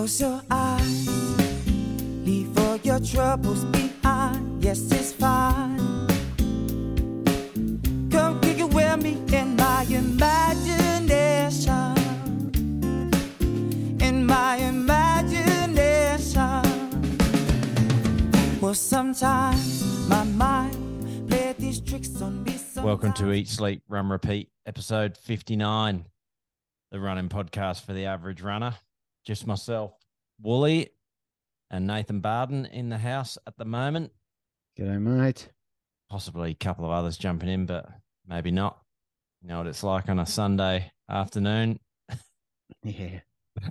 Close your eyes, leave all your troubles behind. Yes, it's fine. Come kick it with me in my imagination. In my imagination. Well, sometimes my mind play these tricks on me. Welcome to Eat, Sleep, Run, Repeat, episode 59, the running podcast for the average runner. Just myself, Wooly, and Nathan Barden in the house at the moment. G'day, mate. Possibly a couple of others jumping in, but maybe not. You know what it's like on a Sunday afternoon. Yeah.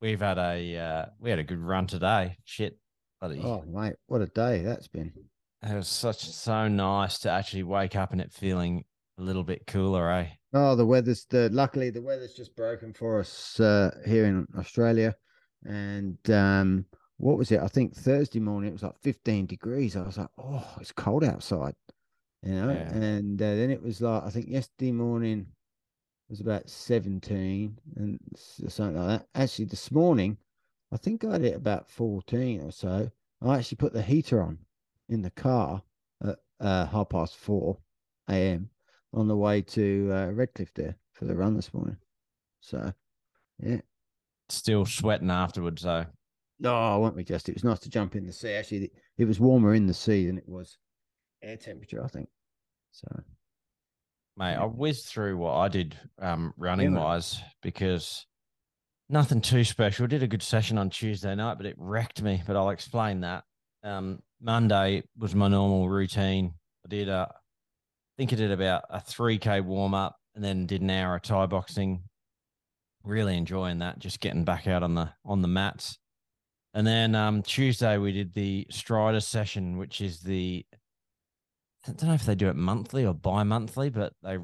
We've had a uh, we had a good run today. Shit, bloody Oh, mate, what a day that's been. it was such so nice to actually wake up and it feeling a little bit cooler, eh? Oh, the weather's the luckily the weather's just broken for us uh, here in Australia, and um, what was it? I think Thursday morning it was like 15 degrees. I was like, oh, it's cold outside, you know. Yeah. And uh, then it was like I think yesterday morning it was about 17 and something like that. Actually, this morning I think I had it about 14 or so. I actually put the heater on in the car at uh, half past four a.m. on the way to uh, Redcliffe there for the run this morning. So, yeah. Still sweating afterwards, though. Oh, won't we just? It was nice to jump in the sea. Actually, it was warmer in the sea than it was air temperature, I think. So, Mate, Yeah. I whizzed through what I did um, running mate. wise because nothing too special. Did a good session on Tuesday night, but it wrecked me. But I'll explain that. Um, Monday was my normal routine. I did, I think I did about a 3K warm up and then did an hour of Thai boxing. Really enjoying that, just getting back out on the on the mats. And then um, Tuesday we did the Strider session, which is the I don't know if they do it monthly or bi-monthly, but they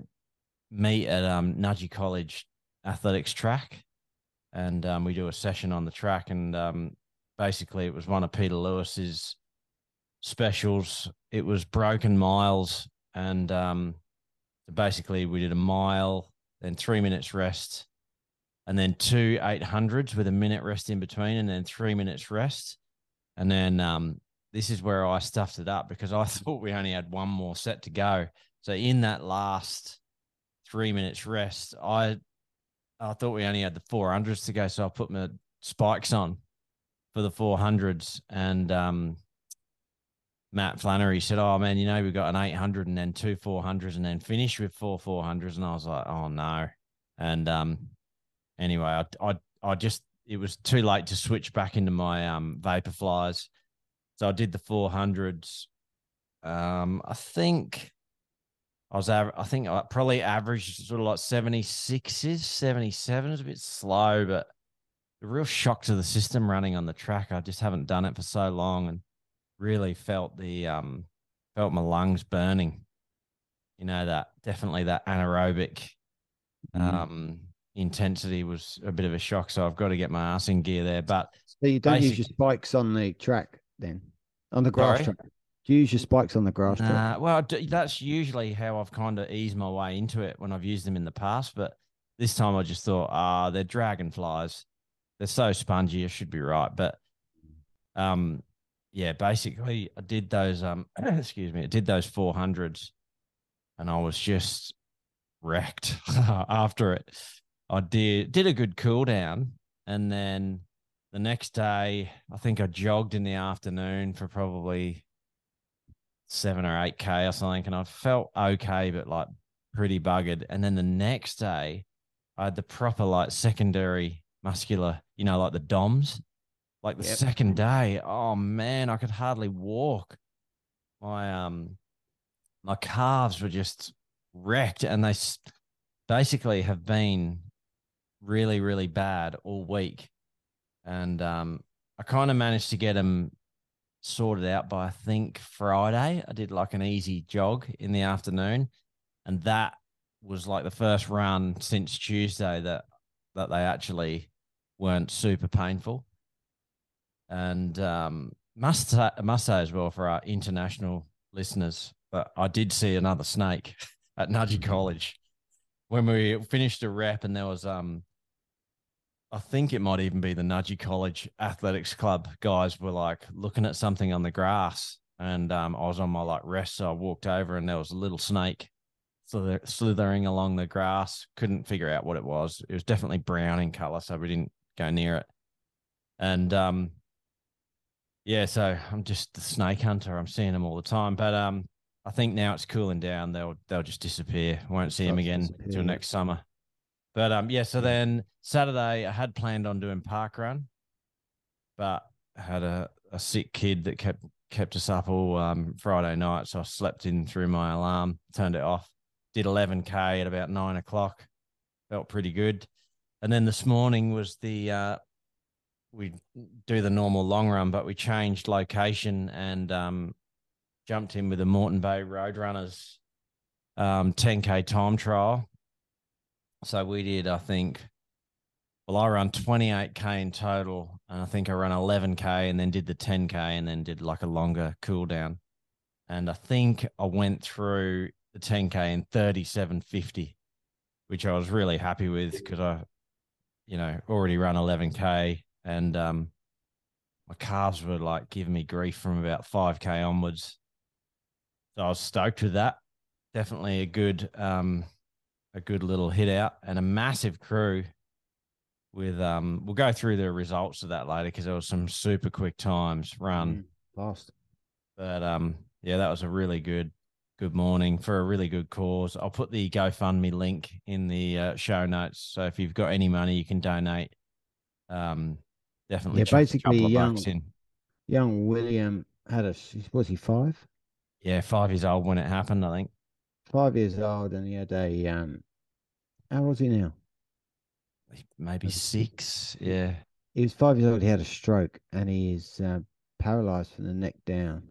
meet at um, Nudgee College athletics track, and um, we do a session on the track. And um, basically, it was one of Peter Lewis's specials. It was broken miles, and um, basically we did a mile, then three minutes rest, and then two eight hundreds with a minute rest in between, and then three minutes rest, and then um, this is where I stuffed it up because I thought we only had one more set to go. So in that last three minutes rest, I I thought we only had the four hundreds to go. So I put my spikes on for the four hundreds, and um, Matt Flannery said, "Oh man, you know we got an eight hundred and then two four hundreds and then finish with four four hundreds," and I was like, "Oh no!" And um, anyway, I I I just it was too late to switch back into my um Vaporflies. So I did the 400s. Um, I think I was, I think I probably averaged sort of like 76s, 77 is a bit slow, but a real shock to the system running on the track. I just haven't done it for so long and really felt the, um, felt my lungs burning. You know, that definitely that anaerobic, Mhm. um, intensity was a bit of a shock. So I've got to get my ass in gear there, but so you don't use your spikes on the track then? On the grass Sorry? track? Do you use your spikes on the grass track? Well, d- that's usually how I've kind of eased my way into it when I've used them in the past. But this time I just thought, ah, they're dragonflies. They're so spongy, it should be right. But um, yeah, basically I did those um, excuse me, I did those four hundreds, and I was just wrecked after it. I did did a good cool down, and then the next day I think I jogged in the afternoon for probably seven or eight K or something, and I felt okay, but like pretty buggered. And then the next day, I had the proper like secondary muscular, you know, like the DOMs. Like the Yep. second day, oh man, I could hardly walk. My um, my calves were just wrecked, and they basically have been really, really bad all week. And um, I kind of managed to get them sorted out by I think Friday. I did like an easy jog in the afternoon, and that was like the first run since Tuesday that that they actually weren't super painful. And um, must say, must say as well for our international listeners but I did see another snake at Nudgee College when we finished a rep, and there was um I think it might even be the Nudgee College Athletics Club guys were like looking at something on the grass, and um, I was on my like rest, so I walked over, and there was a little snake slither- slithering along the grass. Couldn't figure out what it was. It was definitely brown in color, so we didn't go near it. And um, yeah, so I'm just the snake hunter. I'm seeing them all the time, but um, I think now it's cooling down. They'll they'll just disappear. Won't see them again until next summer. But um, yeah. So then Saturday, I had planned on doing park run, but I had a, a sick kid that kept kept us up all um, Friday night. So I slept in through my alarm, turned it off, did 11k at about nine o'clock. Felt pretty good. And then this morning was the uh, we do the normal long run, but we changed location and um, jumped in with the Moreton Bay Roadrunners um, 10k time trial. So we did, I think, well, I run 28k in total, and I think I ran 11k and then did the 10k and then did like a longer cool down. And I think I went through the 10k in 37.50, which I was really happy with because I, you know, already run 11k and um, my calves were like giving me grief from about 5k onwards. So I was stoked with that. Definitely a good um a good little hit out and a massive crew with um we'll go through the results of that later because there was some super quick times run. Mm, fast. But um yeah, that was a really good good morning for a really good cause. I'll put the GoFundMe link in the uh, show notes. So if you've got any money you can donate. Um definitely Yeah, basically, young- Young William had a was he five? Yeah, five years old when it happened, I think. Five years old, and he had a um. How was he now? Maybe six. Yeah. He was five years old. He had a stroke, and he is uh, paralyzed from the neck down.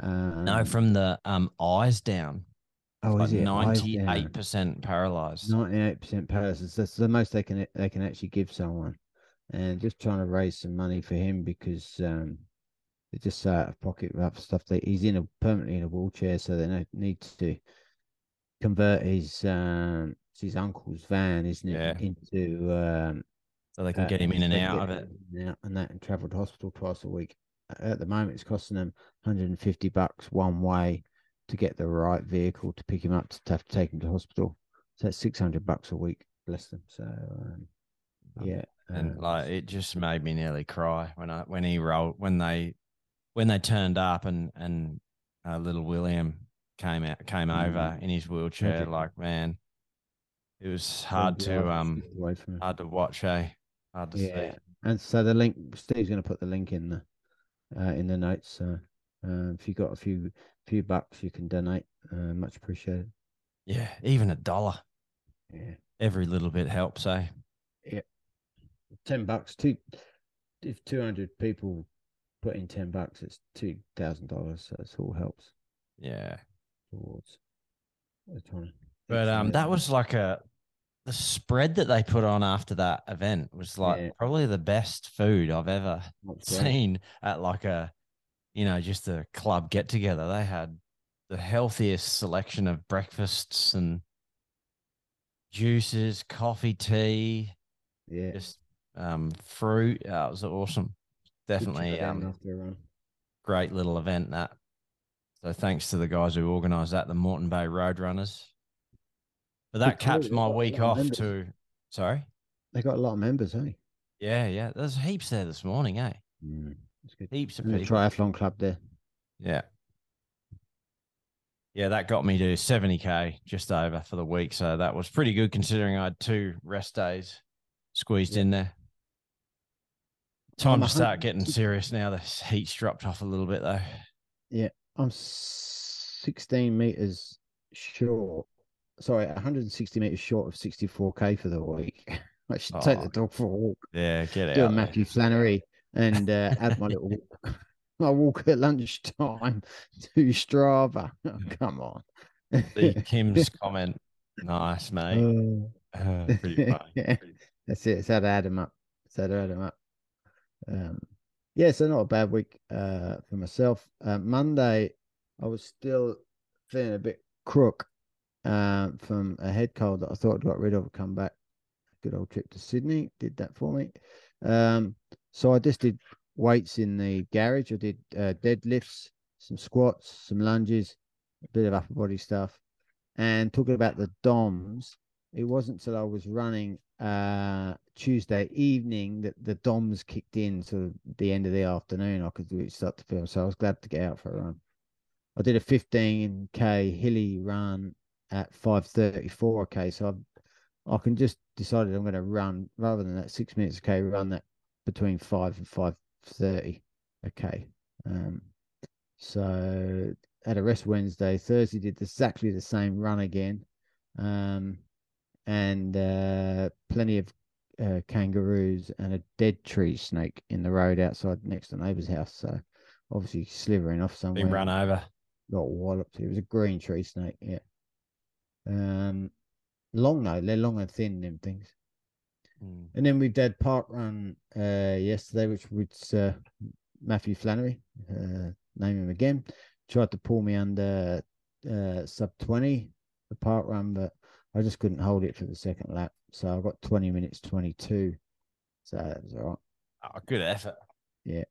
Um, No, from the um eyes down. oh, Like is it eyes ninety down? eight percent paralyzed. Ninety-eight percent paralysis. That's the most they can they can actually give someone, and just trying to raise some money for him because um, they're just so out of pocket with stuff. That he's in a permanently in a wheelchair, so they need to convert his um his uncle's van, isn't it, Yeah. into um So they can uh, get him in and out of it. and out and that and travel to hospital twice a week. At the moment, it's costing them 150 bucks one way to get the right vehicle to pick him up to have to take him to hospital. So that's 600 bucks a week, bless them. So Um, yeah, And like it just made me nearly cry when I when he rolled when they when they turned up and and uh, little William came out came over Mm. in his wheelchair. Like man, it was hard to um slipped away from him. hard to watch. Eh, hard to yeah, see. and so the link Steve's going to put the link in the uh, in the notes. So uh, if you got a few few bucks, you can donate. Uh, much appreciated. Yeah, even a dollar. Yeah. Every little bit helps. Eh. Ten bucks. Two if two hundred people put in ten bucks, it's two thousand dollars. So it all helps Yeah. towards. We're trying to But um, that was like a the spread that they put on after that event was like Yeah. probably the best food I've ever That's seen at like a, you know, just a club get together. They had the healthiest selection of breakfasts and juices, coffee, tea, Yeah, just um, fruit. Uh, it was awesome. Definitely um, after a run. great little event that. So thanks to the guys who organised that, the Moreton Bay Roadrunners. But that caps my week of off members. to. Sorry. They got a lot of members, hey. Yeah, yeah. There's heaps there this morning, eh? Mm. Heaps of people. triathlon club there. Yeah. Yeah, that got me to 70k just over for the week. So that was pretty good considering I had two rest days squeezed Yeah. in there. Time I'm to start getting serious now. The heat's dropped off a little bit though. Yeah, I'm sixteen meters short. Sorry, 160 meters short of 64k for the week. I should take Oh, the dog for a walk. Yeah, get out. do a there. Matthew Flannery and uh, add my little walk, my walk at lunchtime to Strava. Oh, come on. See Kim's comment. Nice, mate. Oh, Uh, pretty funny. Pretty- that's it. It's how to add them up. It's how to add them up. Um, yeah, so not a bad week uh, for myself. Uh, Monday, I was still feeling a bit crook um, from a head cold that I thought I'd got rid of. Come back good old trip to Sydney. Did that for me. Um, so I just did weights in the garage. I did uh, deadlifts, some squats, some lunges, a bit of upper body stuff. And talking about the DOMs, it wasn't till I was running uh, Tuesday evening that the DOMs kicked in. So the end of the afternoon, I could start to feel. So I was glad to get out for a run. I did a 15k hilly run at 5:34k. So I, I can just decided I'm going to run rather than that six minutes k run that between five and 5:30. Okay. Um, so had a rest Wednesday. Thursday did exactly the same run again. Um, and uh, plenty of uh, kangaroos and a dead tree snake in the road outside next to neighbour's house. So obviously slithering off somewhere. Been run over. Got walloped. It was a green tree snake. Yeah. Um, long though. They're long and thin. Them things. Mm. And then we did park run uh, yesterday, which was uh, Matthew Flannery. Uh, name him again. Tried to pull me under uh, sub twenty the park run, but I just couldn't hold it for the second lap. So I got 20 minutes 22. So that was all right. Oh, good effort. Yeah.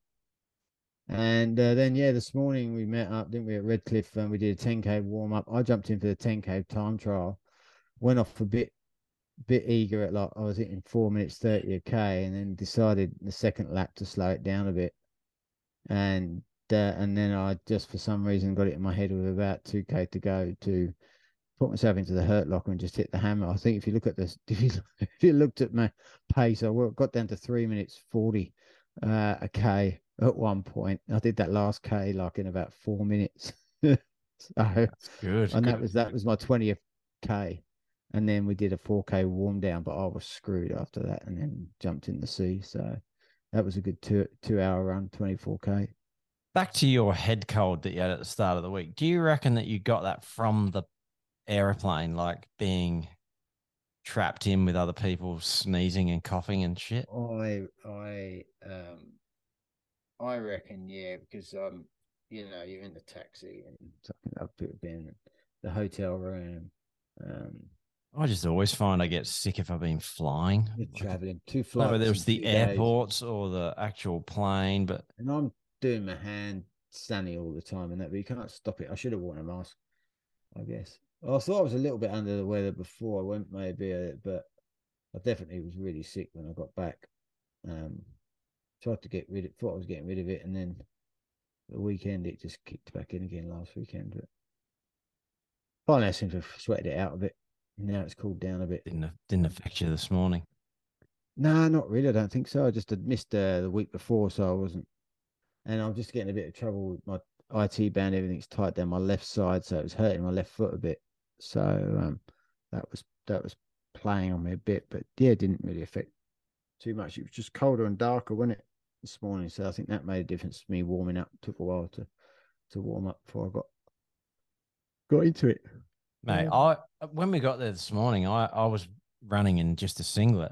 And uh, then, yeah, this morning we met up, didn't we, at Redcliffe and we did a 10K warm up. I jumped in for the 10K time trial, went off a bit bit eager at like I was hitting four minutes 30 a K and then decided the second lap to slow it down a bit. And uh, and then I just for some reason got it in my head with about 2K to go to put myself into the hurt locker and just hit the hammer. I think if you look at this, if you, if you looked at my pace, I got down to three minutes 40 uh, a K at one point. I did that last K like in about four minutes. so, That's good. and good. that was that was my 20th K. And then we did a 4K warm down, but I was screwed after that and then jumped in the sea. So that was a good two two hour run, 24K. Back to your head cold that you had at the start of the week. Do you reckon that you got that from the aeroplane, like being trapped in with other people sneezing and coughing and shit? I I um I reckon yeah because um you know you're in the taxi and I've been in the hotel room um I just always find I get sick if I've been flying. traveling two flights whether in it's the two days, airports or the actual plane, but and I'm doing my hand sunny all the time and that but you can't stop it I should have worn a mask I guess I thought I was a little bit under the weather before I went maybe uh, but I definitely was really sick when I got back. Um tried to get rid of it, thought I was getting rid of it and then the weekend it just kicked back in again last weekend but finally I seem to have sweated it out a bit. Now it's cooled down a bit. Didn't didn't affect you this morning. no not really I don't think so. I just had missed uh, the week before so I wasn't and I'm just getting a bit of trouble with my IT band everything's tight down my left side so it was hurting my left foot a bit so um that was that was playing on me a bit but yeah it didn't really affect too much it was just colder and darker wasn't it this morning so I think that made a difference to me warming up took a while to to warm up before I got got into it Mate. I when we got there this morning, I, I was running in just a singlet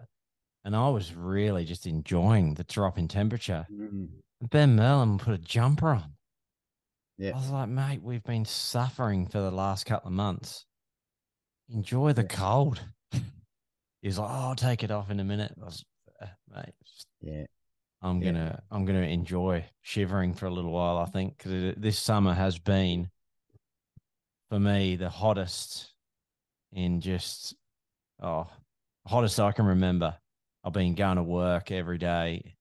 and I was really just enjoying the drop in temperature. Mm, Ben Merlin put a jumper on. Yeah. I was like, mate, we've been suffering for the last couple of months. Enjoy the cold. He's like, oh, I'll take it off in a minute. I was, "Uh, mate, yeah I'm Yeah. gonna, I'm gonna enjoy shivering for a little while. I think because this summer has been, for me, the hottest in just, oh, hottest I can remember. I've been going to work every day,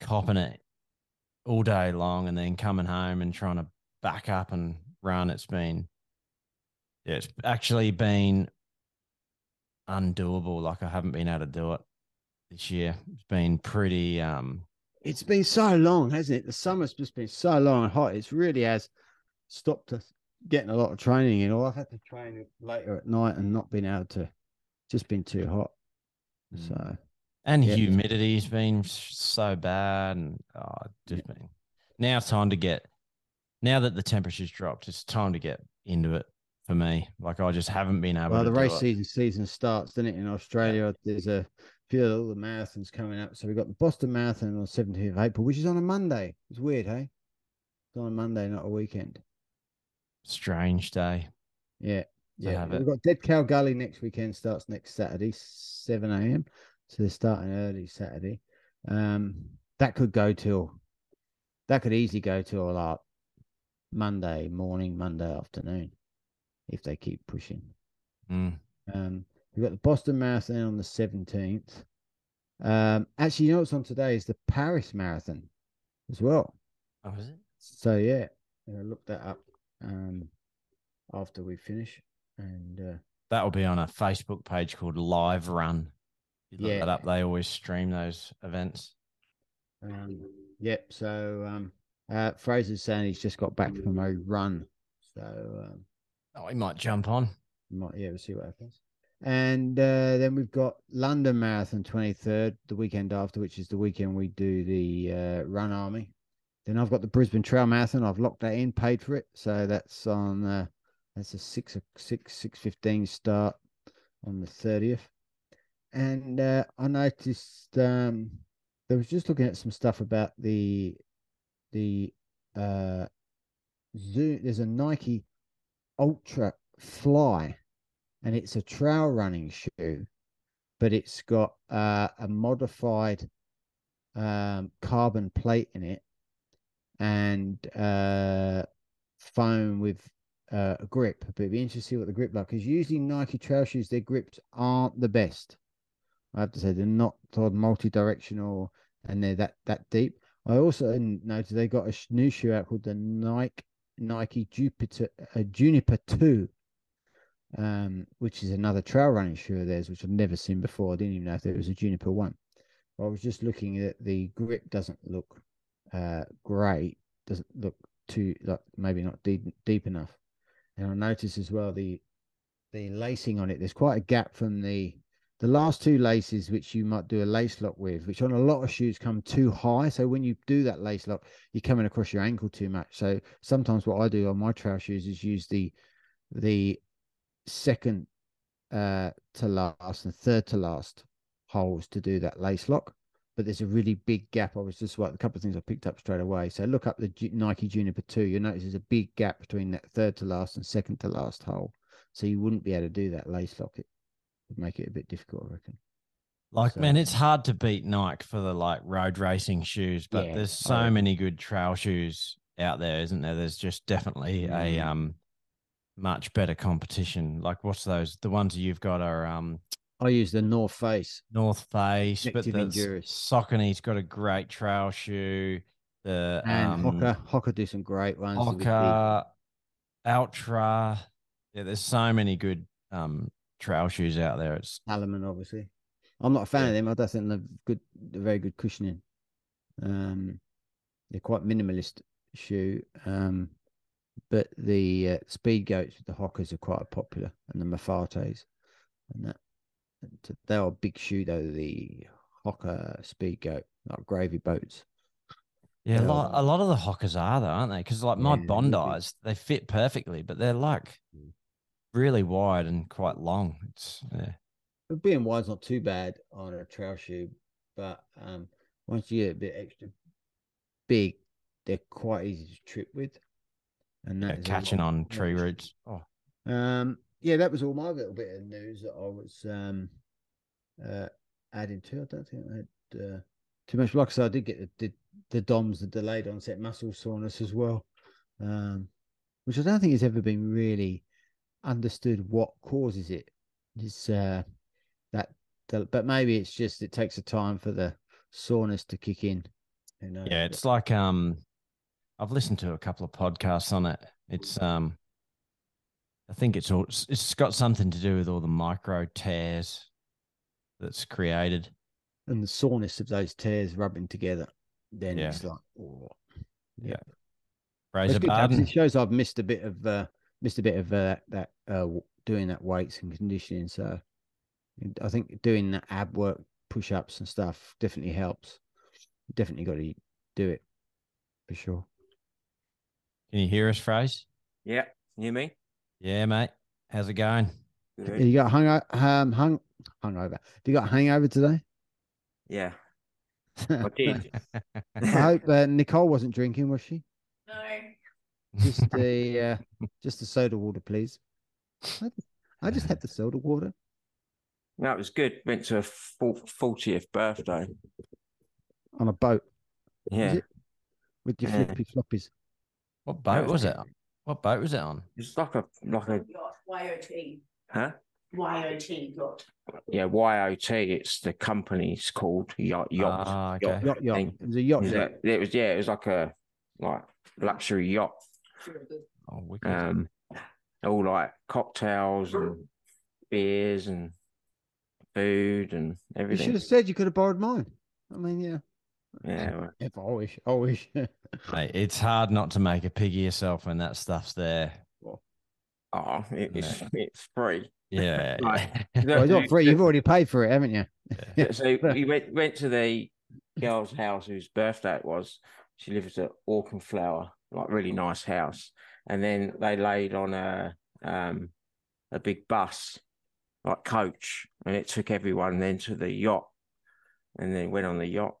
copping it all day long, and then coming home and trying to back up and run. It's been, it's actually been undoable. Like I haven't been able to do it this year. It's been pretty, um, it's been so long hasn't it the summer's just been so long and hot it's really has stopped us getting a lot of training in or I've had to train later at night and not been able to just been too hot Mm. so and Yeah. humidity's been so bad, and oh, just been. Now it's time to get. Now that the temperature's dropped, it's time to get into it for me. Like I just haven't been able well to the race it. season season starts doesn't it in australia there's a few of the marathons coming up so we've got the boston marathon on 17th of april which is on a monday it's weird hey it's on a monday not a weekend Strange day. yeah Yeah, we've it. got Dead Cow Gully next weekend. Starts next Saturday, seven a.m. So they're starting early Saturday. Um, that could go till that could easily go till like Monday morning, Monday afternoon, if they keep pushing. Mm. Um, we've got the Boston Marathon on the seventeenth. Um, actually, you know what's on today is the Paris Marathon as well. Oh, is it? So yeah, I'll look that up um, after we finish. And uh, That will be on a Facebook page called Live Run. You look Yeah. that up. They always stream those events. Um, yep. So um, uh, Fraser's saying he's just got back from a run. So um, Oh, he might jump on. might yeah, we'll see what happens. And uh, then we've got London Marathon 23rd, the weekend after, which is the weekend we do the uh, Run Army. Then I've got the Brisbane Trail Marathon. I've locked that in, paid for it. So that's on uh, that's a six six six fifteen start on the 30th. And uh, I noticed um, there was just looking at some stuff about the the uh, Zoom. There's a Nike Ultra Fly, and it's a trail running shoe, but it's got uh, a modified um, carbon plate in it and uh, foam with uh, a grip. But it'd be interesting to see what the grip like because usually Nike trail shoes, their grips aren't the best. I have to say they're not sort of multi-directional and they're that that deep. I also noticed they got a new shoe out called the Nike Nike Jupiter uh, Juniper Two, um, which is another trail running shoe of theirs, which I've never seen before. I didn't even know if there was a Juniper One. I was just looking at the grip doesn't look uh, great. Doesn't look too like maybe not deep deep enough. And I noticed as well the the lacing on it. There's quite a gap from the the last two laces, which you might do a lace lock with, which on a lot of shoes come too high. So when you do that lace lock, you're coming across your ankle too much. So sometimes what I do on my trail shoes is use the the second uh to last and third to last holes to do that lace lock. But there's a really big gap. I was just what a couple of things I picked up straight away. So look up the Nike Juniper two. You'll notice there's a big gap between that third to last and second to last hole. So you wouldn't be able to do that lace lock. Would make it a bit difficult, I reckon. Like, So- man, it's hard to beat Nike for the like road racing shoes, but Yeah, there's so many good trail shoes out there, isn't there? There's just definitely a Mm. um much better competition. Like, what's those? The ones you've got are um I use the North Face. North Face, but Active the. Saucony's got a great trail shoe. The And um, Hoka, Hoka do some great ones. Hoka, Ultra. Yeah, there's so many good um trail shoes out there. It's Salomon, obviously. I'm not a fan Yeah. of them. I don't think they're good. They're very good cushioning. Um, they're quite minimalist shoe. Um, but the uh, speed goats with the Hokas are quite popular, and the Mafates, and that. and They are a big shoe though. The Hoka speed goat, like gravy boats. yeah, a lot, a lot of the Hokas are though, aren't they? Because like my Yeah, they're really big. Bondis, they fit perfectly, but they're like Mm. Really wide and quite long. It's yeah. But being wide's not too bad on a trail shoe, but um, once you get a bit extra big, they're quite easy to trip with. And yeah, that a catching on tree sh- roots. Oh, Um, yeah, that was all my little bit of news that I was um uh adding to. I don't think I had uh, too much. Like I said, I did get the the, the DOMS, the delayed onset muscle soreness as well, um, which I don't think has ever been really understood what causes it. It's uh that, the, but maybe it's just it takes a time for the soreness to kick in. Who knows? yeah, it's like um, I've listened to a couple of podcasts on it. It's um, I think it's all it's- got something to do with all the micro tears that's created. and the soreness of those tears rubbing together. Then Yeah. it's like, oh, Yeah. It's Fraser good, though, 'cause Barden. It shows I've missed a bit of uh, missed a bit of uh, that uh, doing that weights and conditioning. So I think doing that ab work, push ups and stuff definitely helps. Definitely got to do it for sure. Can you hear us, Fraser? Yeah, can you hear me? Yeah, mate. How's it going? Good. You got hung um hung hungover. Have you got hangover today? Yeah, I did. I hope uh, Nicole wasn't drinking, was she? No. Just the uh, just the soda water, please. Why does- I just had the soda water No, it was good. Went to a fortieth birthday. on a boat Yeah, with your Yeah. flippy floppies. What boat was was it? What boat was it on? it's like a like a Yacht, YOT, huh? YOT yacht. Yeah, YOT. It's the company's called yacht yacht. Ah, yacht okay. Yacht, yacht. thing. It was a yacht. It was, a- it was yeah, it was like a like luxury yacht. Very. Oh. Um, all like cocktails and beers and food and everything. You should have said you could have borrowed mine. I mean, yeah. Yeah, well, If I wish, I wish. Mate, it's hard not to make a pig of yourself when that stuff's there. oh, it, it's it's free. Yeah. Right. well, it's not free. You've already paid for it, haven't you? yeah. so we went went to the girl's house whose birthday it was. She lives at Auchenflower, like really nice house. And then they laid on a um a big bus, like coach, and it took everyone then to the yacht, and then went on the yacht.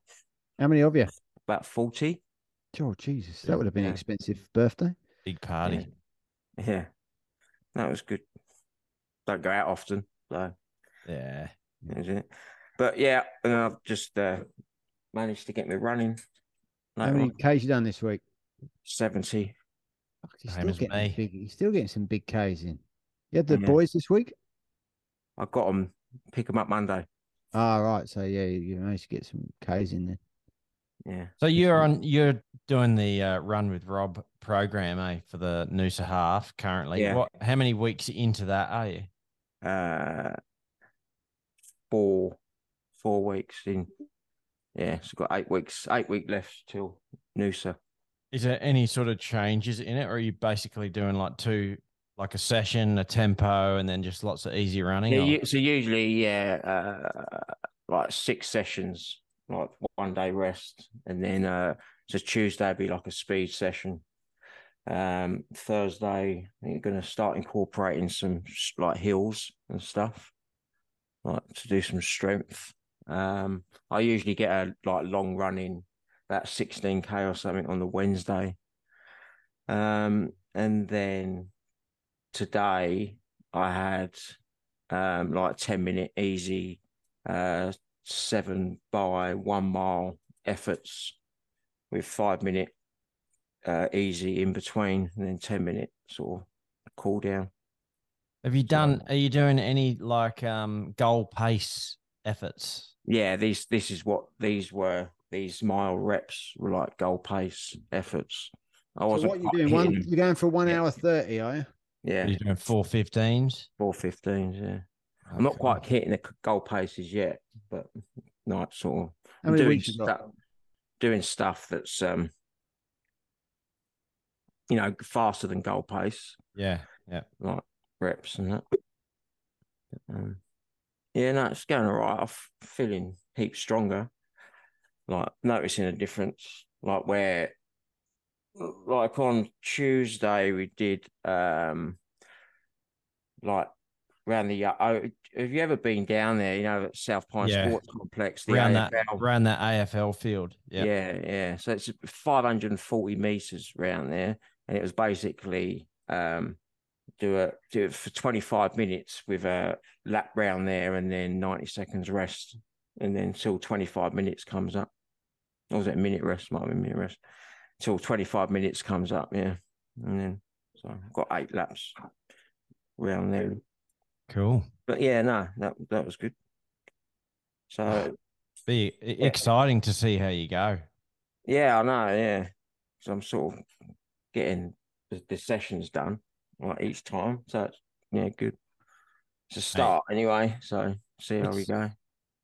How many of you? About forty. Oh, Jesus. That would have been an expensive birthday. Big party. Yeah, that was good. Don't go out often, so Yeah. is it? But yeah, and I've just uh, managed to get me running. How later many on. Ks you done this week? Seventy. Fuck, He's Same still as getting me. big. He's still getting some big Ks in. You had the Yeah. boys this week. I got them. Pick them up Monday. Ah, right. So yeah, you, you managed to get some Ks in there. Yeah. So you're on you're doing the uh, run with Rob program, eh, for the Noosa half currently. Yeah. What how many weeks into that are you? Uh, four, four weeks in. Yeah, so got eight weeks, eight week left till Noosa. Is there any sort of changes in it, or are you basically doing like two like a session, a tempo, and then just lots of easy running? Yeah, or- so usually, yeah, uh, like six sessions, like one day rest, and then uh, so Tuesday would be like a speed session. Um, Thursday, you're going to start incorporating some like hills and stuff, like to do some strength. Um, I usually get a like long run in about 16k or something on the Wednesday. Um, and then today I had um like 10 minute easy uh seven by one mile efforts with five minute uh easy in between and then 10 minute sort of cool down Have you done? Are you doing any like um goal pace efforts? yeah these this is what these were these mile reps were like goal pace efforts i wasn't what you quite doing? One, hitting- you're going for one Yeah. hour thirty, are you? yeah you're you doing four fifteens? four fifteens yeah i'm not quite hitting the c- goal paces yet but not sort of How I'm many doing weeks you stuff, doing stuff that's um, you know, faster than goal pace, Yeah, yeah. like reps and that. Um, yeah, no, it's going all right. I'm feeling heaps stronger. Like noticing a difference, like where, like on Tuesday we did, um, like around the. Uh, oh, have you ever been down there? You know, at South Pine Yeah. Sports Complex, the Around that AFL. around that AFL field. Yeah. Yeah, yeah. So it's 540 meters around there, and it was basically um, do it do it for 25 minutes with a lap round there, and then 90 seconds rest, and then till 25 minutes comes up. Or was it a minute rest? Might be a minute rest. Till 25 minutes comes up, yeah, and then so I've got eight laps around there. Cool. But yeah, no, that that was good. So Be e- exciting to see how you go. Yeah, I know. Yeah, so I'm sort of getting the, the sessions done like each time. So it's yeah, good. It's a start anyway. So see how we go.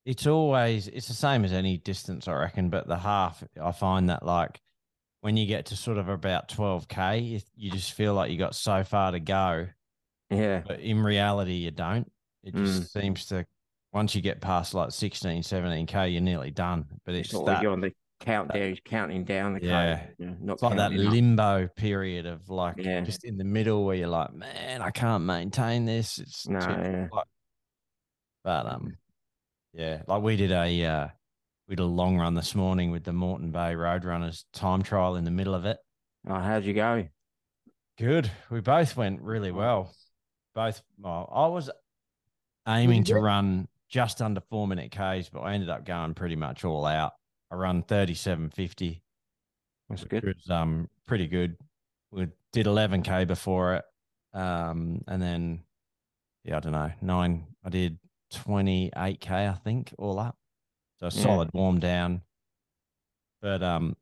It's always it's the same as any distance, I reckon. But the half, I find that like when you get to sort of about twelve k, you, you just feel like you got so far to go. Yeah, But in reality, you don't. It just seems to once you get past like 16, 17 k, you're nearly done. But it's sort that you're on the countdown, counting down the Yeah. code, you know, not it's like that up. limbo period of like Yeah. just in the middle where you're like, man, I can't maintain this. It's No, too yeah. but um, yeah, like we did a uh, we did a long run this morning with the Moreton Bay Roadrunners time trial in the middle of it. Oh, how'd you go? Good. We both went really well. both. Well, I was aiming to run just under four minute Ks, but I ended up going pretty much all out. I run thirty seven fifty. That's good. was um pretty good. We did eleven K before it. Um and then yeah, I don't know, nine I did twenty eight K, I think, all up. So a Yeah. solid warm down. But um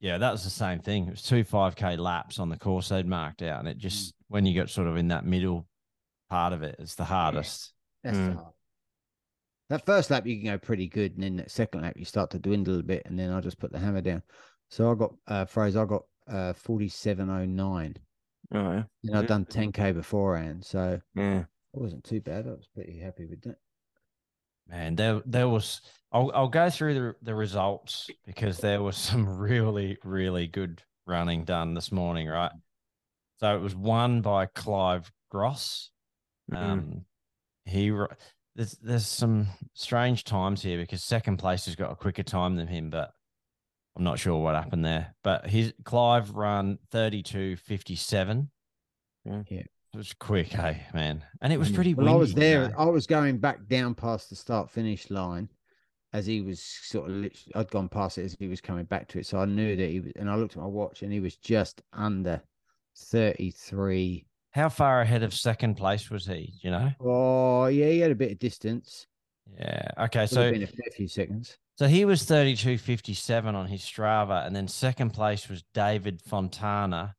yeah, that was the same thing. It was two five K laps on the course they'd marked out. And it just when you get sort of in that middle part of it, it's the hardest. That's Mm. the hard. That first lap you can go pretty good, and then that second lap you start to dwindle a bit, and then I just put the hammer down. So I got uh phrase, I got uh forty seven oh nine. Yeah. And I'd Yeah. done ten K beforehand, so Yeah. It wasn't too bad. I was pretty happy with that. Man, there there was I'll I'll go through the the results because there was some really, really good running done this morning, right? So it was won by Clive Gross. Mhm. Um he there's there's some strange times here because second place has got a quicker time than him, but I'm not sure what happened there. But his Clive run 32.57. Yeah. Yeah. It was quick, hey man. And it was pretty Well, I was there. know? I was going back down past the start finish line as he was sort of. lit- I'd gone past it as he was coming back to it, so I knew that he was. And I looked at my watch, and he was just under thirty-three. How far ahead of second place was he? You know? Oh, yeah, he had a bit of distance. Yeah. Okay. So been a fair few seconds. so he was 32.57 on his Strava, and then second place was David Fontana.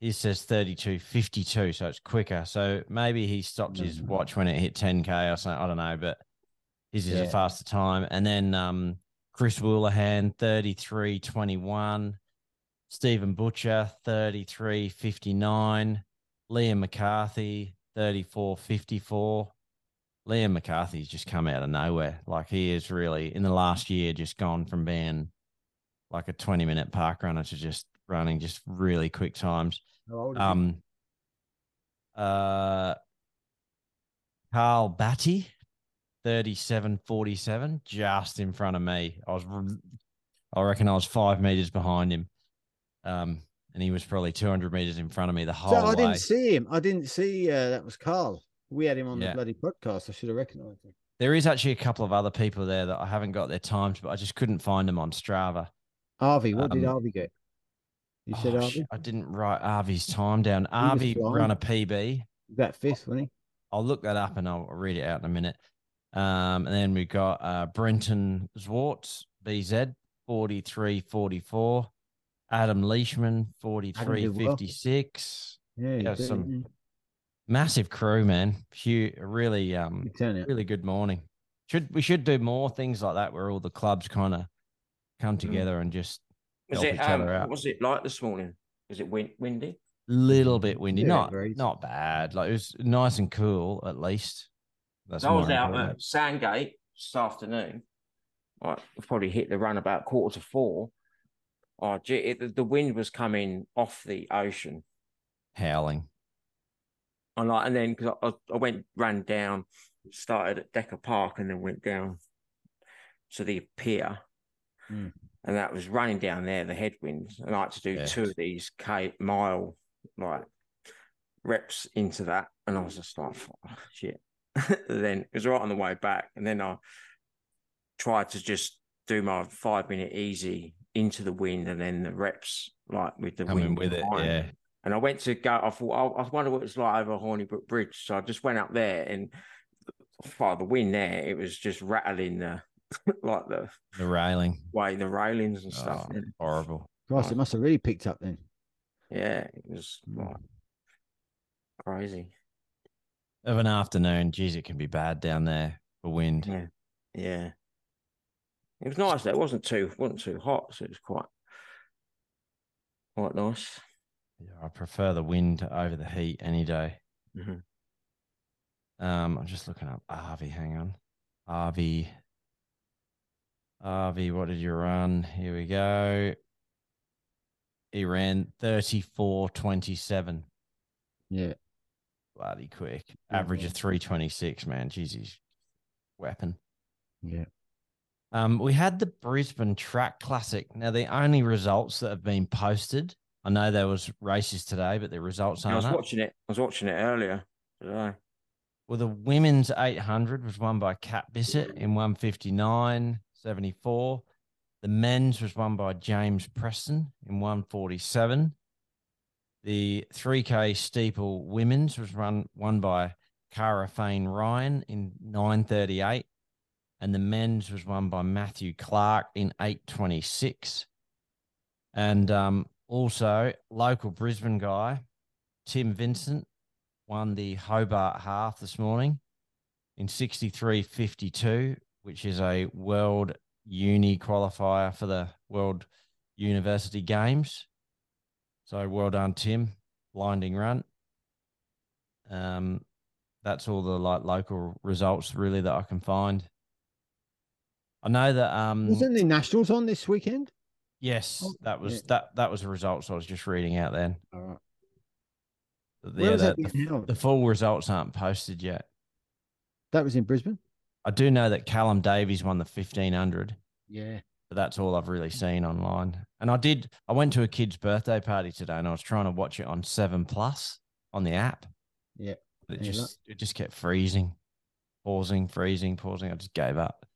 He says 32.52, so it's quicker. So maybe he stopped his Mm. watch when it hit 10k or something. I don't know, but his is a faster time. And then um, Chris Woolahan 33.21, Stephen Butcher 33.59, Liam McCarthy 34.54. Liam McCarthy's just come out of nowhere. Like he is really in the last year just gone from being like a 20 minute park runner to just running just really quick times. Um uh Carl Batty, 37.47, just in front of me. I was I reckon I was five meters behind him. Um and he was probably 200 meters in front of me the whole So I way. didn't see him. I didn't see uh, that was Carl. We had him on Yeah. the bloody podcast. I should have recognised him. There is actually a couple of other people there that I haven't got their times, but I just couldn't find them on Strava. Harvey, what did Um, Harvey get? You said Oh, Harvey? shit, I didn't write Arvy's time down. was Arvy run a. PB. That fifth, wasn't he? I'll look that up and I'll read it out in a minute. Um, and then we've got uh, Brenton Zwartz, BZ, 43 44. Adam Leishman, 43 did well. 56. Yeah, some- Massive crew, man. Huge, really, um, Good really good morning. Should we should do more things like that where all the clubs kind of come Mm. together and just Was help it each um, other out. what was it like this morning? Was it wind, windy? little bit windy, Yeah, not agreed. not bad. Like it was nice and cool at least. That's I was out at Sandgate this afternoon. I probably hit the run about quarter to four. Oh, gee, it, the- the wind was coming off the ocean. howling. And like, and then because I, I went, ran down, started at Decker Park, and then went down to the pier, Mm. And that was running down there the headwinds. And I had to do two of these k mile like reps into that, and I was just like, "Oh, shit. then it was right on the way back, and then I tried to just do my five minute easy into the wind, and then the reps like with the Coming wind with it, yeah. And I went to go. I thought, oh, I wonder what it's like over Hornibrook Bridge. So I just went up there, and by the wind there, it was just rattling the like the The railing. way the railings and stuff. Oh, And, horrible. Christ, it must have really picked up then. yeah, it was Mm. like crazy. Of an afternoon, geez, it can be bad down there for wind. Yeah, yeah. It was nice. though. It wasn't too wasn't too hot, so it was quite quite nice. Yeah, I prefer the wind over the heat any day. Mhm. Um, I'm just looking up Arvi. Hang on, Arvi. Arvi, what did you run? Here we go. He ran 34.27. Yeah. Bloody quick. Average of 326, man. Jeez, he's weapon. Yeah. Um, we had the Brisbane Track Classic. Now, the only results that have been posted I know there was races today, but the results I aren't I was up. watching it. I was watching it earlier today. Well, the women's 800 was won by Kat Bisset in 159.74. The men's was won by James Preston in 147. The 3K steeple women's was run won by Cara Feain-Ryan in 938. And the men's was won by Matthew Clark in 826. And um, also, local Brisbane guy, Tim Vincent, won the Hobart half this morning in 63.52, which is a world uni qualifier for the World University Games. So well done, Tim. Blinding run. Um, that's all the like local results really that I can find. I know that um Wasn't the nationals on this weekend? yes, Oh, that was yeah. that that was the results I was just reading out then. All right. But Where yeah, was the, that the, the full results aren't posted yet. That was in Brisbane. I do know that Callum Davies won the fifteen hundred. Yeah. but that's all I've really seen online. And I did, I went to a kid's birthday party today and I was trying to watch it on Seven Plus on the app. Yeah. But it Yeah, just, it just kept freezing, pausing, freezing, pausing. I just gave up.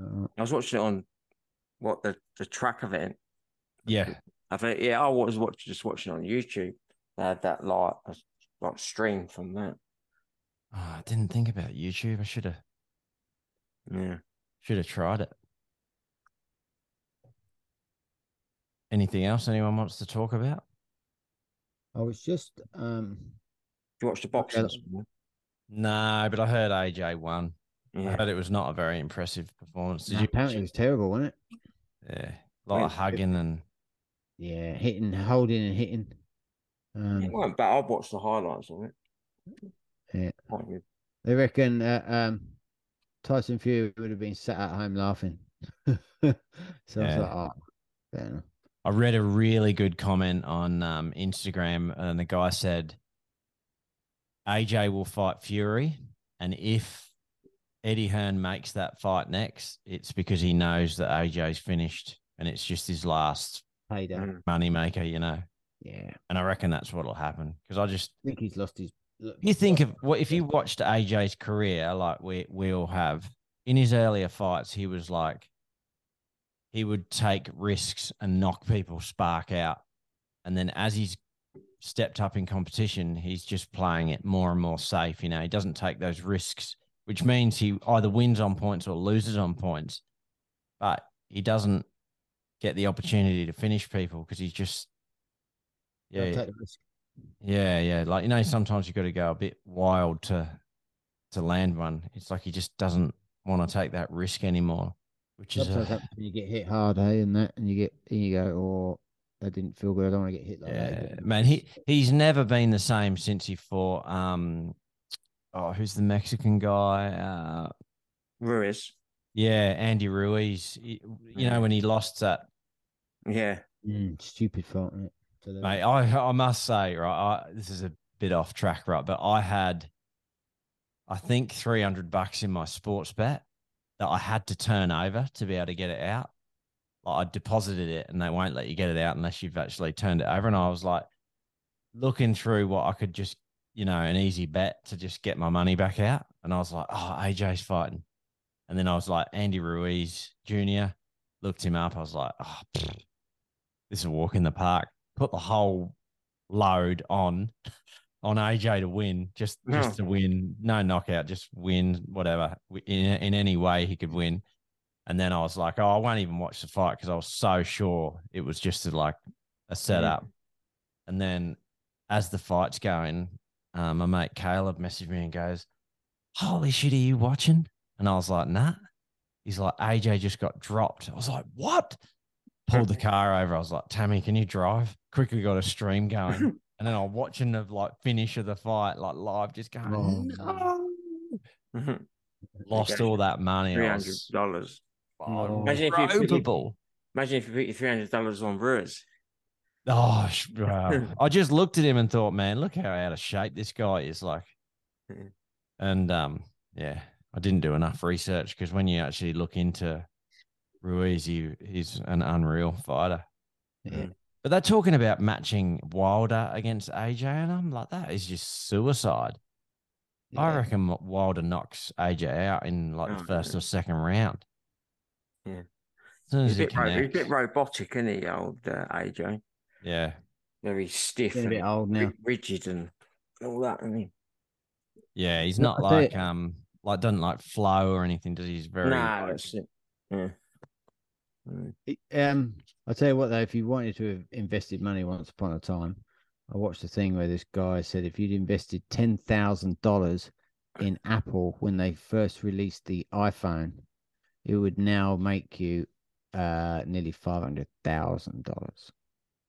Uh, I was watching it on what the the track event. Yeah. I think yeah, I was watching just watching on YouTube. They had that like a, like stream from that. Oh, I didn't think about YouTube. I should have, Yeah. should have tried it. Anything else anyone wants to talk about? I was just um Did you watch the boxing? that- No, but I heard AJ won. I heard it was not a very impressive performance. Did no, you? apparently it was terrible, wasn't it? Yeah. A lot of hugging and Yeah, hitting, holding, and hitting. Um, It wasn't bad. I watched the highlights of it. Yeah. Quite. They reckon uh, um, Tyson Fury would have been sat at home laughing. so I was like, oh, fair enough. I read a really good comment on um, Instagram, and the guy said, AJ will fight Fury. And if Eddie Hearn makes that fight next, it's because he knows that AJ's finished and it's just his last Payday. Mm. money maker, you know. Yeah. And I reckon that's what'll happen. Because I just, I think he's lost his. You think of what if you watched AJ's career, like we we all have, in his earlier fights, he was like, he would take risks and knock people spark out. And then as he's stepped up in competition, he's just playing it more and more safe. You know, he doesn't take those risks, which means he either wins on points or loses on points. But he doesn't get the opportunity to finish people because he's just, yeah, take the risk. Yeah, yeah. Like you know, sometimes you've got to go a bit wild to to land one. It's like he just doesn't want to take that risk anymore, which is Sometimes uh, when you get hit hard, hey, and that, and you get, and you go, oh, that didn't feel good. I don't want to get hit like yeah, that. man. He he's never been the same since he fought. Um, oh, who's the Mexican guy? Uh, Ruiz. yeah, Andy Ruiz. You know when he lost that, Yeah. Mm, stupid fight, isn't it? So that- mate. I I must say, right. I, this is a bit off track, right? But I had, I think, three hundred bucks in my sports bet that I had to turn over to be able to get it out. Like I deposited it, and they won't let you get it out unless you've actually turned it over. And I was like, looking through what I could just, you know, an easy bet to just get my money back out. And I was like, oh, AJ's fighting. And then I was like, Andy Ruiz Jr. Looked him up. I was like, oh, pfft, this is a walk in the park. Put the whole load on on AJ to win, just just to win, no knockout, just win whatever in in any way he could win. And then I was like, oh, I won't even watch the fight because I was so sure it was just a, like a setup. And then as the fight's going, um, my mate Caleb messaged me and goes, "Holy shit, are you watching?" And I was like, "Nah." He's like, "AJ just got dropped." I was like, "What?" Pulled the car over. I was like, "Tammy, can you drive?" Quickly got a stream going, and then I'm watching the like finish of the fight, like live, just going, Oh, "No!" Lost all that money. Three hundred dollars. Imagine if you put your- Imagine if you put your three hundred dollars on Ruiz. Oh, bro. I just looked at him and thought, man, look how out of shape this guy is. Like, and um, yeah, I didn't do enough research because when you actually look into Ruiz, he, he's an unreal fighter. yeah. But they're talking about matching Wilder against AJ, and I'm like, that is just suicide. I reckon Wilder knocks AJ out in like the Oh, first yeah. or second round. Yeah. As soon He's a bit, ro- he's a bit robotic, isn't he, old uh, AJ? Yeah. Very stiff Getting a and bit old now. rigid and all that, isn't he? Yeah. He's not I like you- um like doesn't like flow or anything, does he? He's very No, that's it. Yeah. Um, I'll tell you what though, if you wanted to have invested money once upon a time, I watched a thing where this guy said if you'd invested ten thousand dollars in Apple when they first released the iPhone, it would now make you uh nearly five hundred thousand dollars.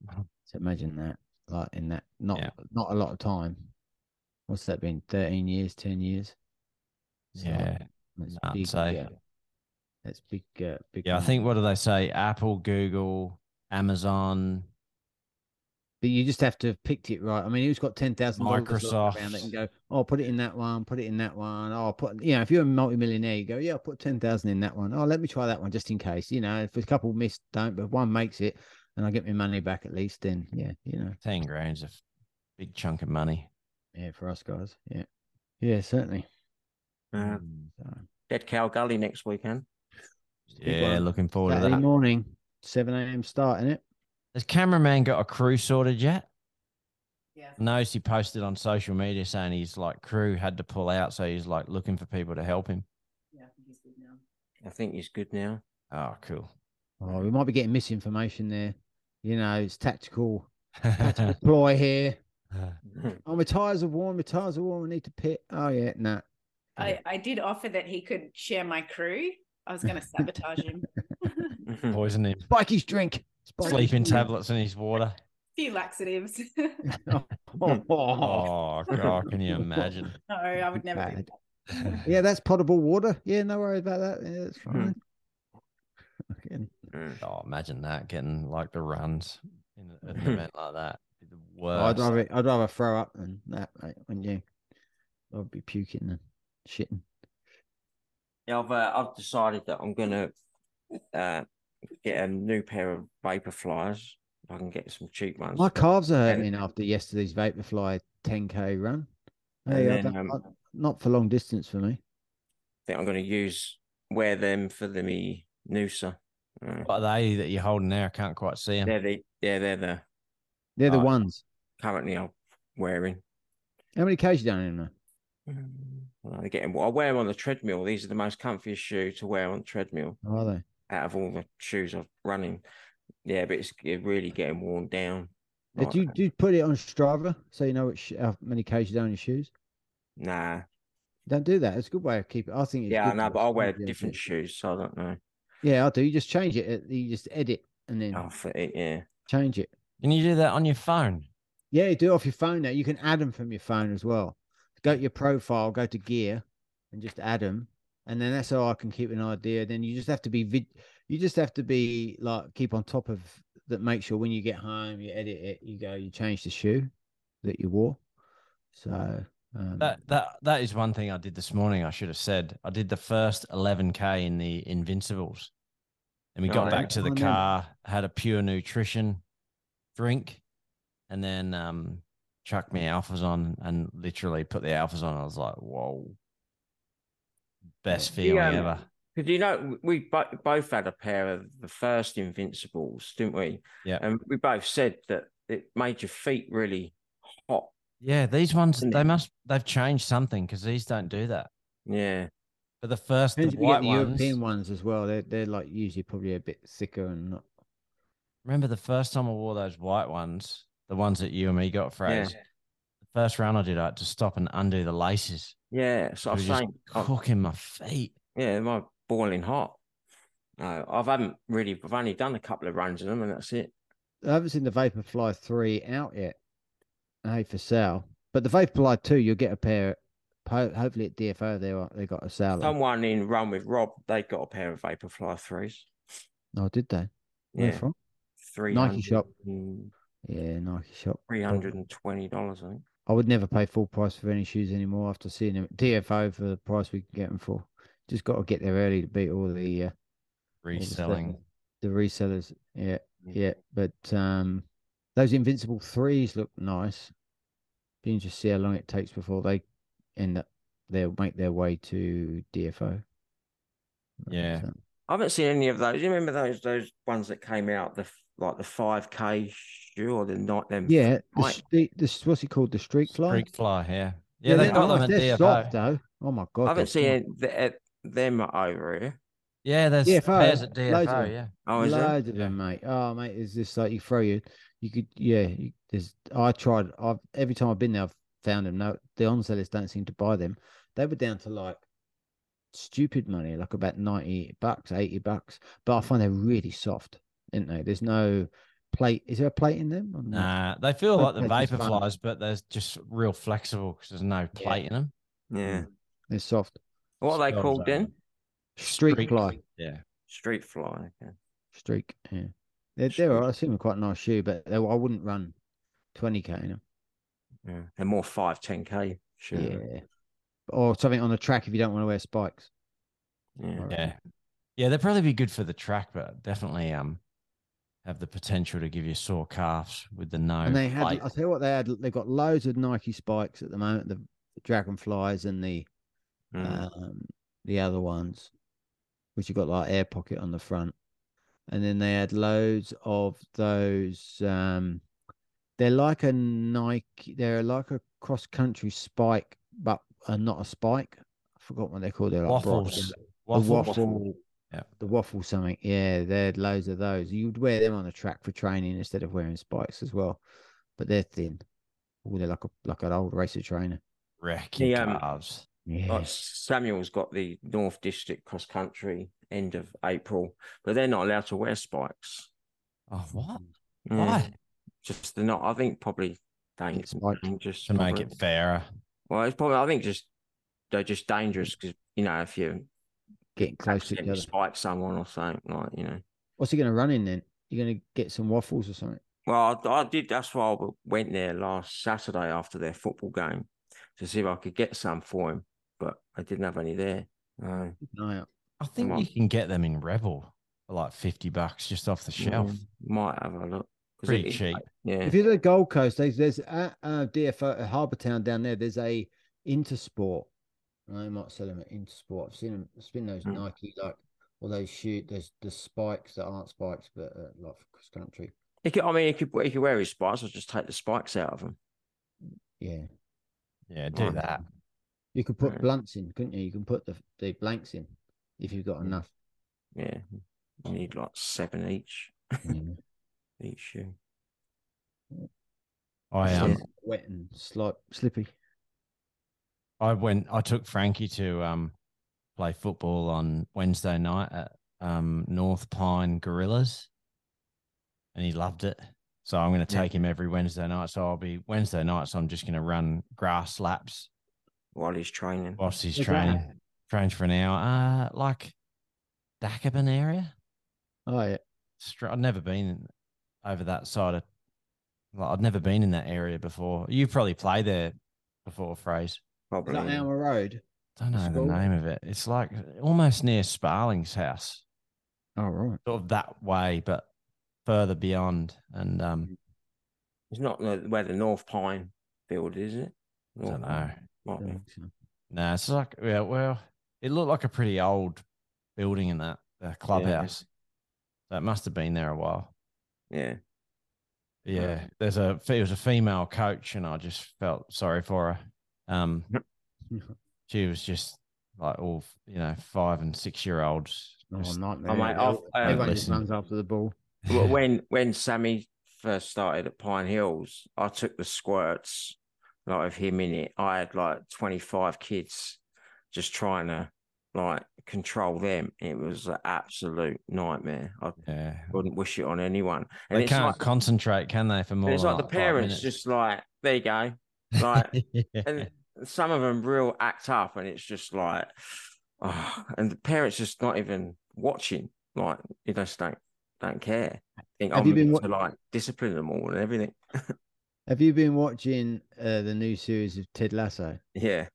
Wow. So imagine that, like in that not Yeah. not a lot of time. What's that been? Thirteen years, ten years? So, Yeah. that's nuts, big. uh, that's big. Uh, big. Yeah, I think what do they say? Apple, Google, Amazon. But you just have to have picked it right. I mean, who's got ten thousand dollars around that Microsoft. and go, oh, put it in that one, put it in that one. Oh, put you know, if you're a multimillionaire, you go, yeah, I'll put ten thousand in that one. Oh, let me try that one just in case. You know, if a couple miss, don't, but one makes it, and I get my money back at least, then yeah, you know, Ten grand's a f- big chunk of money. yeah, for us guys, yeah, yeah, certainly. Uh, So, Dead Cow Gully next weekend. Big Yeah, one. looking forward to Saturday that. morning, seven a.m. start in it. Has cameraman got a crew sorted yet? Yeah. I noticed he posted on social media saying his like crew had to pull out, so he's like looking for people to help him. Yeah, I think he's good now. I think he's good now. Oh, cool. Oh, we might be getting misinformation there. You know, it's tactical, tactical ploy here. Oh, my tires are warm. My tires are warm. I need to pit. Oh yeah, nah. I, I did offer that he could share my crew. I was going to sabotage him. Poison him. Spike his drink. Spikey's Sleeping drink. tablets in his water. a few laxatives. oh, Oh, God, can you imagine? no, I would never do bad. that. Yeah, that's potable water. Yeah, no worry about that. Yeah, that's Hmm. fine. Okay. Mm. Oh, imagine that getting like the runs in a- an event like that. Be the Oh, I'd rather I'd rather throw up than that, mate. When you, I'd be puking and shitting. Yeah, I've uh, I've decided that I'm gonna uh, get a new pair of Vaporflies. If I can get some cheap ones. My calves are And- hurting after yesterday's Vaporfly 10k run. Hey, then, don't- um, I- not for long distance for me. I think I'm gonna use wear them for the me Noosa. Uh, What are they that you're holding there? I can't quite see them. they're the yeah they're the They're the ones. currently I'm wearing. How many k's you done in there? Mm. Well, they're getting. I wear them on the treadmill. These are the most comfiest shoe to wear on the treadmill are they? out of all the shoes I've running. Yeah, but it's really getting worn down. Like, Do you, do you put it on Strava so you know what sh- how many k's you done in your shoes? Nah, Don't do that. It's a good way of keeping. I think. It's yeah, I know, but I watch wear different yeah. shoes, so I don't know. Yeah, I do. You just change it. You just edit and then Oh, for it, yeah. change it. Can you do that on your phone? Yeah, you do it off your phone now. You can add them from your phone as well. Go to your profile, go to gear, and just add them, and then that's how I can keep an idea. Then you just have to be vid. You just have to be like keep on top of that. Make sure when you get home, you edit it. You go, you change the shoe that you wore. So um, That that that is one thing I did this morning. I should have said I did the first 11k in the Invincibles, and we got yeah. back to the Oh, car, had a pure nutrition drink, and then um chucked me alphas on, and literally put the alphas on. I was like, whoa, best feeling um, ever. Because you know, we both had a pair of the first Invincibles, didn't we? Yeah. And we both said that it made your feet really hot. Yeah, these ones Isn't they it? must they've changed something because these don't do that. Yeah. But the first the depends if you get white the ones. European ones as well. They're they're like usually probably a bit thicker and not. Remember the first time I wore those white ones, the ones that you and me got, Yeah. The first round I did, I had to stop and undo the laces. Yeah. So It I'm was just saying, cooking my feet. yeah, my boiling hot. No, I've haven't really, I've only done a couple of runs in them and that's it. I haven't seen the Vaporfly three out yet. Hey, for sale. But the Vaporfly two, you'll get a pair. Hopefully at DFO they are, they got a sale. Someone in Run with Rob, they got a pair of Vaporfly threes. Oh, did they? Where Yeah. from? Three Nike shop. $320, Yeah, Nike shop. Three hundred and twenty dollars, I think. I would never pay full price for any shoes anymore after seeing them DFO for the price we can get them for. Just got to get there early to beat all the uh, all the Reselling. the resellers. Yeah, Mm. yeah. But um, those invincible threes look nice. Be interested to see how long it takes before they end up. They'll make their way to DFO. Yeah. I haven't seen any of those. You remember those those ones that came out the f- like the five k shoe or the night them? yeah. The, Right. streak, this what's it called? The Streakfly. Streak fly, yeah. Yeah, they've they're got them nice. at DFO. soft though. Oh my god. I haven't they're seen th- uh, them over here. Yeah, there's DFO, pairs at loads of DFO, them. yeah. Oh, is there? Loads of them, mate. Oh, mate, is this like you throw you. You could, yeah. You, there's. I tried. I've every time I've been there, I've found them. No, the on sellers don't seem to buy them. They were down to like stupid money, like about ninety bucks, eighty bucks. But I find they're really soft, isn't they? There's no plate. Is there a plate in them? or not? Nah, they feel like the Vaporflies, but they're just real flexible because there's no Yeah. plate in them. Yeah. They're soft. What are they Spells called then? Streak, fly. Yeah. Street fly. Okay. Streak. Yeah. They're, they're. I seem quite a nice shoe, but they, I wouldn't run twenty k in them. Yeah. They're more five, 10 K. Sure. Yeah. Or something on the track if you don't want to wear spikes. Yeah. Yeah. Yeah, they'd probably be good for the track, but definitely um have the potential to give you sore calves with the no and they had. I tell you what, they had, they've got loads of Nike spikes at the moment, the, Dragonflies and the, Mm. um, the other ones, which you got like air pocket on the front. And then they had loads of those, um, they're like a Nike, they're like a cross country spike, but uh, not a spike. I forgot what they're called. They're like waffles. the Waffles. waffle, Yeah. the waffle something. Yeah, they had loads of those. You'd wear them on the track for training instead of wearing spikes as well, but they're thin. Oh, they're like a like an old racer trainer. Wreck The, um, calves. Yeah, Like Samuel's got the North District cross country end of April, but they're not allowed to wear spikes. Oh, what? Yeah. Why? Just they're not. I think probably they It's like- just To make it fairer. Well, it's probably. I think just they're just dangerous because you know if you getting close to accidentally together. spike someone or something like you know. What's he going to run in then? You're going to get some waffles or something? Well, I, I did. That's why I went there last Saturday after their football game to see if I could get some for him, but I didn't have any there. No. Keep an eye out. I think you can get them in Rebel for like 50 bucks just off the shelf. Mm, might have a look. 'Cause Pretty it- cheap. Yeah. If you're the Gold Coast, there's there's at uh, DFO Harbour Town down there. There's a Intersport. I might sell them at Intersport. I've seen them. I've seen those Mm. Nike like or those shoot. There's the spikes that aren't spikes, but uh, like for cross country. He could, I mean, he could, he could wear his spikes. I'll just take the spikes out of them. Yeah, Yeah, do Right. that. you could put Right. blunts in, couldn't you? You can put the the blanks in if you've got Mm. enough. Yeah. You need like seven each, Yeah. each shoe. I am um wet and slight slippy. I went I took Frankie to um play football on Wednesday night at um North Pine Gorillas and he loved it. So I'm going to Yeah. take him every Wednesday night. So I'll be Wednesday night. So I'm just going to run grass laps While he's training. whilst he's Where's that training. Trains for an hour. Uh, like Dakabin area. Oh yeah. Str- I've never been over that side of. Like, I've never been in that area before. You probably played there before, phrase. Is Probably. that Alma Road? Don't know the name of it. It's like almost near Sparling's house, Oh right. sort of that way, but further beyond. And um, It's not where the North Pine field is, it? I don't know. Pine. Might be. so. No, it's like yeah, well, it looked like a pretty old building in that uh, clubhouse. So it must have been there a while. Yeah. Yeah, there's a it was a female coach, and I just felt sorry for her. Um, she was just like all you know, five and six year olds. Oh, just- nightmare. Oh, mate, I've- Everyone um, just listen. runs after the ball. Well, when when Sammy first started at Pine Hills, I took the squirts like of him in it. I had like twenty five kids just trying to like control them. It was an absolute nightmare. I yeah, wouldn't wish it on anyone. And they it's can't like, concentrate, can they? For more, and it's than like the parents just like there you go, like Yeah. and some of them real act up, and it's just like, oh, and the parents just not even watching. Like you just don't don't care. I Think Have I'm you been to like discipline them all and everything. Have you been watching uh, the new series of Ted Lasso? Yeah,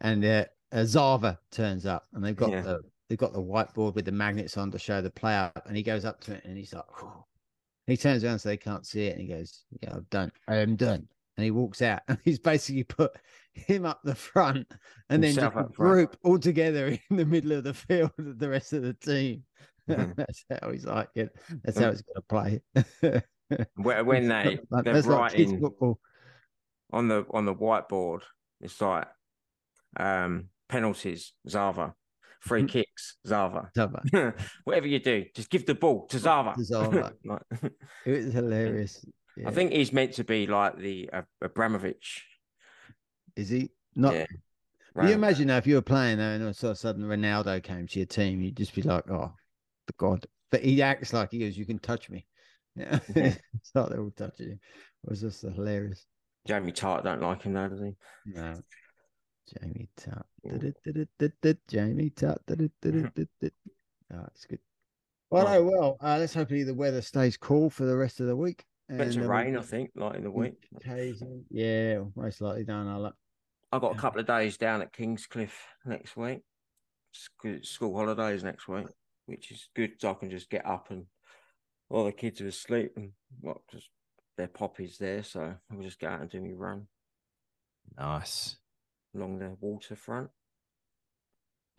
And uh, uh, Zava turns up, and they've got Yeah. the they've got the whiteboard with the magnets on to show the play out, and he goes up to it, and he's like, "Whew." He turns around so they can't see it, and he goes, "Yeah, I'm done. I am done." And he walks out, and he's basically put him up the front, and then just a group all together in the middle of the field with the rest of the team. Mhm. that's how he's like it. That's how it's going to play. When, when they Like, they're like writing football. on the on the whiteboard, it's like um penalties, Zava, free Mhm. kicks, Zava. Cover. Whatever you do, just give the ball to Zava. To Zava. Like, It was hilarious. I think he's meant to be like the uh, Abramovich. is he not? Yeah. Can you imagine now if you were playing there and all of a sudden Ronaldo came to your team, you'd just be like, "Oh, the god!" But he acts like he goes, "You can touch me." Yeah, Mhm. it's like they're all touching him. It was just hilarious. Jamie Tartt don't like him though, does he? No, Jamie Tartt. Jamie Tartt. Oh, it's good. Well, Right. oh, well. Uh, let's hope the weather stays cool for the rest of the week. Meant to then rain, I think, like in the week. occasion- Yeah, most likely down our luck. I got a couple of days down at Kingscliff next week. School, school holidays next week, which is good. So I can just get up and all the kids are asleep and what just their poppies there, so I'll just go out and do me run Nice. along the waterfront.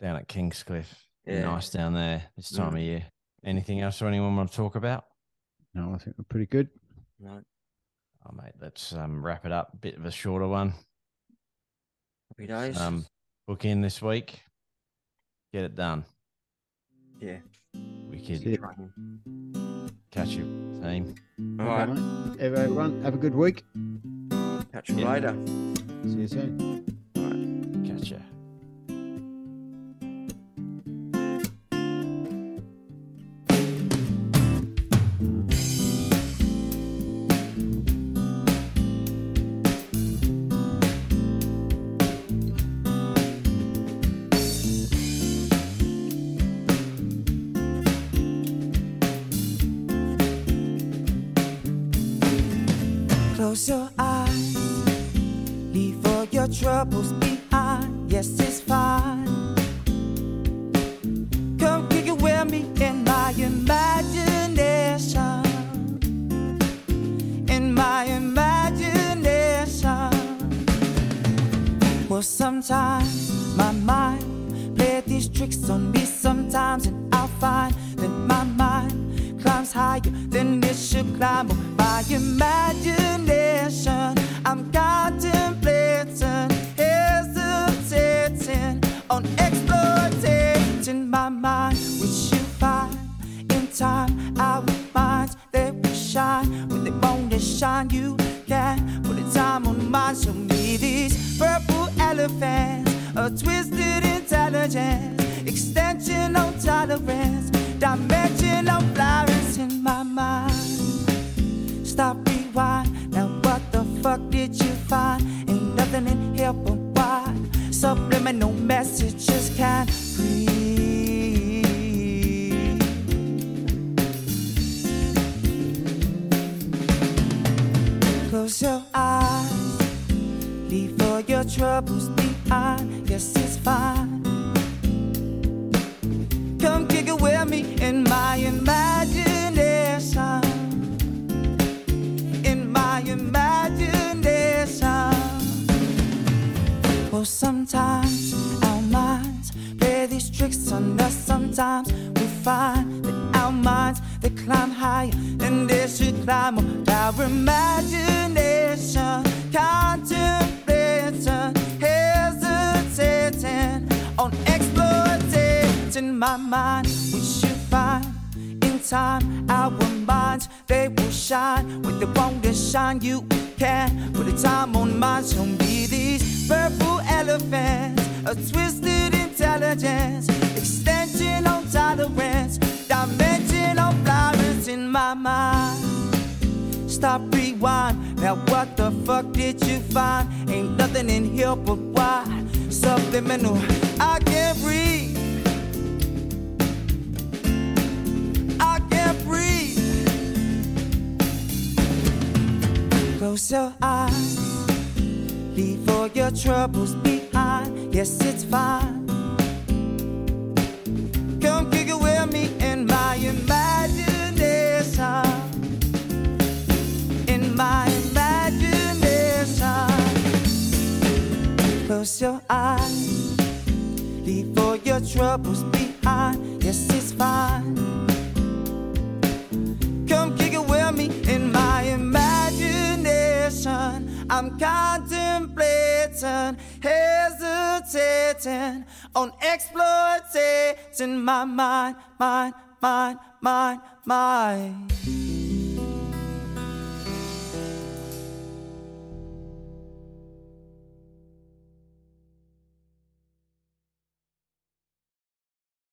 Down at Kingscliff. Yeah. Nice down there this time Mm. of year. Anything else or anyone want to talk about? No, I think we're pretty good. No, Oh, mate, let's um, wrap it up. Bit of a shorter one. happy days. Um, book in this week. Get it done. yeah. Wicked. See ya. Training. Catch you, team. All Okay, right. mate. Everyone, have a good week. Catch you Yeah. later. See you soon. All right, catch ya. Close your eyes, leave all your troubles behind. Yes, it's fine. Come kick it with me in my imagination. In my imagination. Well, sometimes my mind plays these tricks on me sometimes, and I'll find that my mind climbs higher than it should climb. Oh, my imagination, I'm contemplating, hesitating on exploiting my mind, you find in time. Our minds they will shine when they want to shine. You can put a time on mine. Show me these purple elephants, a twisted intelligence, extension on tolerance, dimension on flowers in my mind. Fuck did you find? Ain't nothing in here but why subliminal messages can't breathe. Close your eyes, leave all your troubles behind. Yes, it's fine. Come kick it with me in my imagination. Well, sometimes our minds play these tricks on us. Sometimes we find that our minds they climb higher and they should climb on our imagination. Contemplating, hesitating on exploiting my mind, We should find in time. Our minds they will shine when they want to shine. You can put a time on. Show me these purple elephants, a twisted intelligence, extension on tolerance, dimension on flowers in my mind. Stop, rewind. Now what the fuck did you find? Ain't nothing in here but why subliminal. I can't breathe. I can't breathe. Close your eyes. Leave all your troubles behind. Yes, it's fine. Come kick it with me in my imagination. In my imagination. Close your eyes. Leave all your troubles behind. Yes, it's fine. Come kick it with me in my imagination. I'm contemplating, hesitating on exploiting my mind, mind, mind, mind, mind.